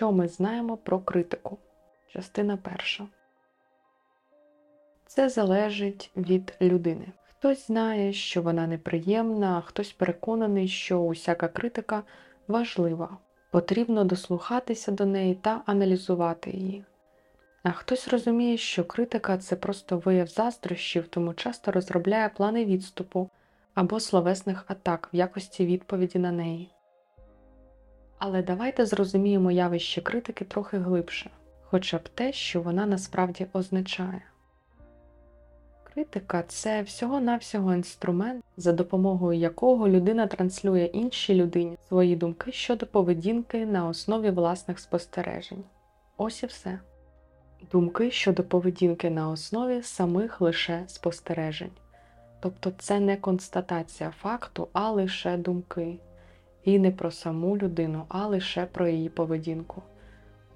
Що ми знаємо про критику? Частина перша. Це залежить від людини. Хтось знає, що вона неприємна, хтось переконаний, що усяка критика важлива. Потрібно дослухатися до неї та аналізувати її. А хтось розуміє, що критика це просто вияв заздрощів, тому часто розробляє плани відступу або словесних атак в якості відповіді на неї. Але давайте зрозуміємо явище критики трохи глибше, хоча б те, що вона насправді означає. Критика це всього-навсього інструмент, за допомогою якого людина транслює іншій людині свої думки щодо поведінки на основі власних спостережень. Ось і все. Думки щодо поведінки на основі самих лише спостережень. Тобто це не констатація факту, а лише думки. І не про саму людину, а лише про її поведінку.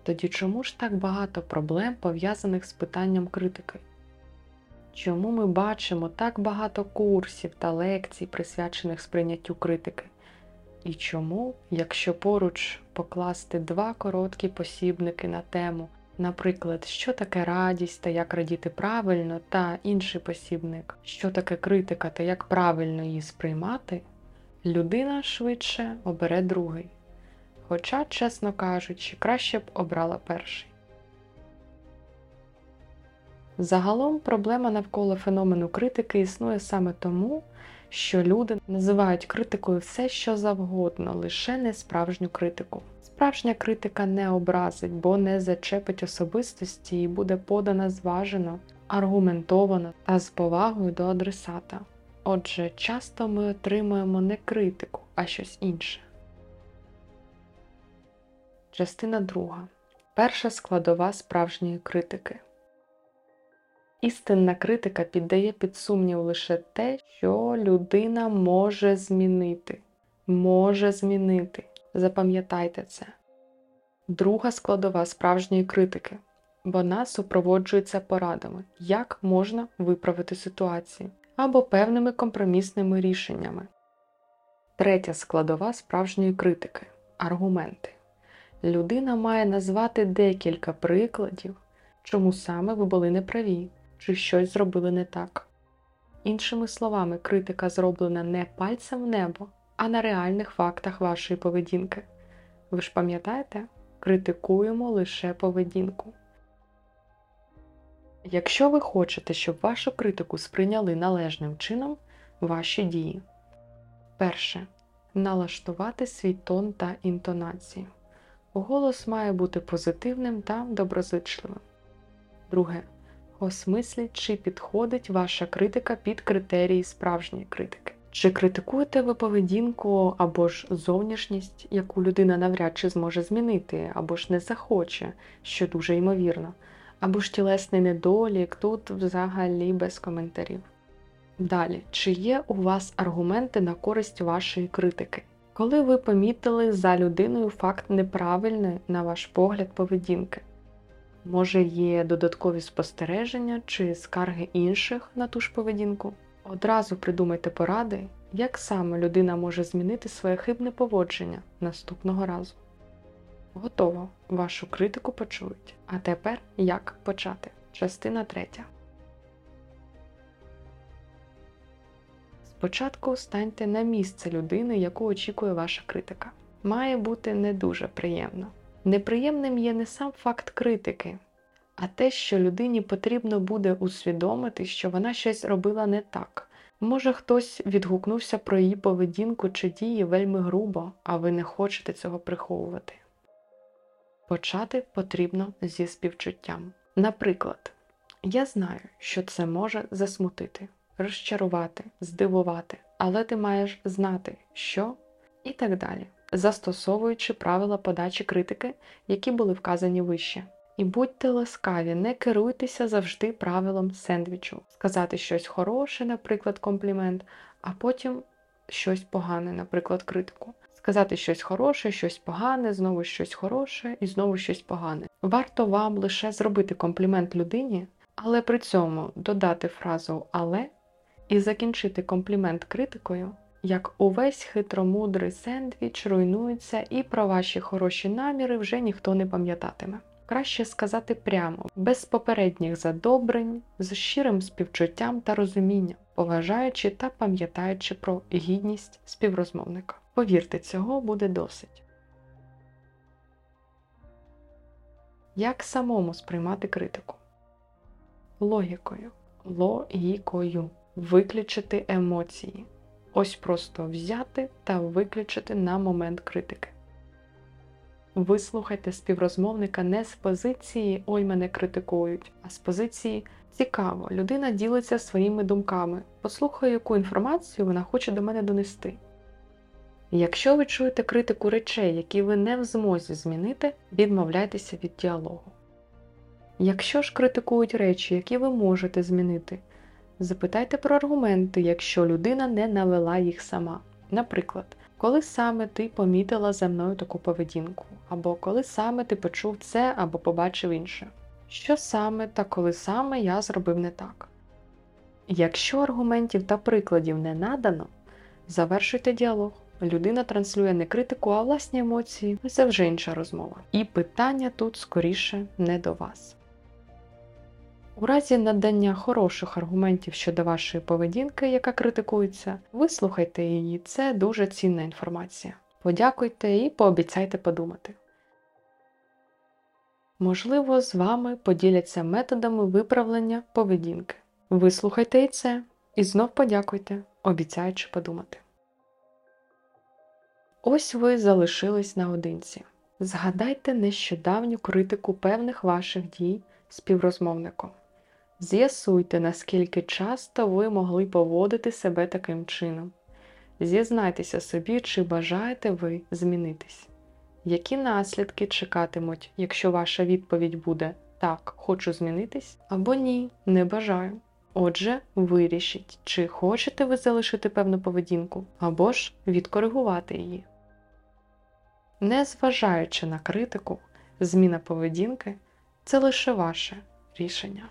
Тоді чому ж так багато проблем пов'язаних з питанням критики? Чому ми бачимо так багато курсів та лекцій, присвячених сприйняттю критики? І чому, якщо поруч покласти два короткі посібники на тему, наприклад, що таке радість та як радіти правильно, та інший посібник, що таке критика та як правильно її сприймати, людина швидше обере другий. Хоча, чесно кажучи, краще б обрала перший. Загалом проблема навколо феномену критики існує саме тому, що люди називають критикою все, що завгодно, лише не справжню критику. Справжня критика не образить, бо не зачепить особистості і буде подана зважено, аргументовано та з повагою до адресата. Отже, часто ми отримуємо не критику, а щось інше. Частина друга. Перша складова справжньої критики. Істинна критика піддає під сумнів лише те, що людина може змінити. Може змінити. Запам'ятайте це. Друга складова справжньої критики. Вона супроводжується порадами, як можна виправити ситуацію або певними компромісними рішеннями. Третя складова справжньої критики аргументи. Людина має назвати декілька прикладів, чому саме ви були неправі чи щось зробили не так. Іншими словами, критика зроблена не пальцем в небо, а на реальних фактах вашої поведінки. Ви ж пам'ятаєте, критикуємо лише поведінку. Якщо ви хочете, щоб вашу критику сприйняли належним чином, ваші дії. Перше. Налаштувати свій тон та інтонацію. Голос має бути позитивним та доброзичливим. Друге осмисліть, чи підходить ваша критика під критерії справжньої критики. Чи критикуєте ви поведінку або ж зовнішність, яку людина навряд чи зможе змінити, або ж не захоче, що дуже ймовірно, або ж тілесний недолік тут взагалі без коментарів. Далі, чи є у вас аргументи на користь вашої критики? Коли ви помітили за людиною факт неправильної, на ваш погляд, поведінки? Може, є додаткові спостереження чи скарги інших на ту ж поведінку? Одразу придумайте поради, як саме людина може змінити своє хибне поводження наступного разу. Готово, вашу критику почують. А тепер як почати? Частина третя. Спочатку станьте на місце людини, яку очікує ваша критика. Має бути не дуже приємно. Неприємним є не сам факт критики, а те, що людині потрібно буде усвідомити, що вона щось робила не так. Може, хтось відгукнувся про її поведінку чи дії вельми грубо, а ви не хочете цього приховувати. Почати потрібно зі співчуттям. Наприклад, я знаю, що це може засмутити, розчарувати, здивувати, але ти маєш знати, що і так далі застосовуючи правила подачі критики, які були вказані вище. І будьте ласкаві, не керуйтеся завжди правилом сендвічу. Сказати щось хороше, наприклад, комплімент, а потім щось погане, наприклад, критику. Сказати щось хороше, щось погане, знову щось хороше і знову щось погане. Варто вам лише зробити комплімент людині, але при цьому додати фразу але і закінчити комплімент критикою, як увесь хитромудрий сендвіч руйнується, і про ваші хороші наміри вже ніхто не пам'ятатиме. Краще сказати прямо, без попередніх задобрень, з щирим співчуттям та розумінням, поважаючи та пам'ятаючи про гідність співрозмовника. Повірте, цього буде досить. Як самому сприймати критику? Логікою. Логікою. Виключити емоції. Ось просто взяти та виключити на момент критики. Вислухайте співрозмовника не з позиції Ой, мене критикують, а з позиції цікаво, людина ділиться своїми думками. Послухаю, яку інформацію вона хоче до мене донести. Якщо ви чуєте критику речей, які ви не в змозі змінити, відмовляйтеся від діалогу. Якщо ж критикують речі, які ви можете змінити, запитайте про аргументи, якщо людина не навела їх сама. Наприклад, коли саме ти помітила за мною таку поведінку, або коли саме ти почув це або побачив інше. Що саме та коли саме я зробив не так. Якщо аргументів та прикладів не надано, завершуйте діалог. Людина транслює не критику, а власні емоції. Це вже інша розмова. І питання тут скоріше не до вас. У разі надання хороших аргументів щодо вашої поведінки, яка критикується, вислухайте її, це дуже цінна інформація. Подякуйте і пообіцяйте подумати. Можливо, з вами поділяться методами виправлення поведінки. Вислухайте і це, і знов подякуйте, обіцяючи подумати. Ось ви залишились наодинці. Згадайте нещодавню критику певних ваших дій співрозмовником. З'ясуйте, наскільки часто ви могли поводити себе таким чином. Зізнайтеся собі, чи бажаєте ви змінитись. Які наслідки чекатимуть, якщо ваша відповідь буде так, хочу змінитись або ні, не бажаю. Отже, вирішіть, чи хочете ви залишити певну поведінку, або ж відкоригувати її. Незважаючи на критику, зміна поведінки це лише ваше рішення.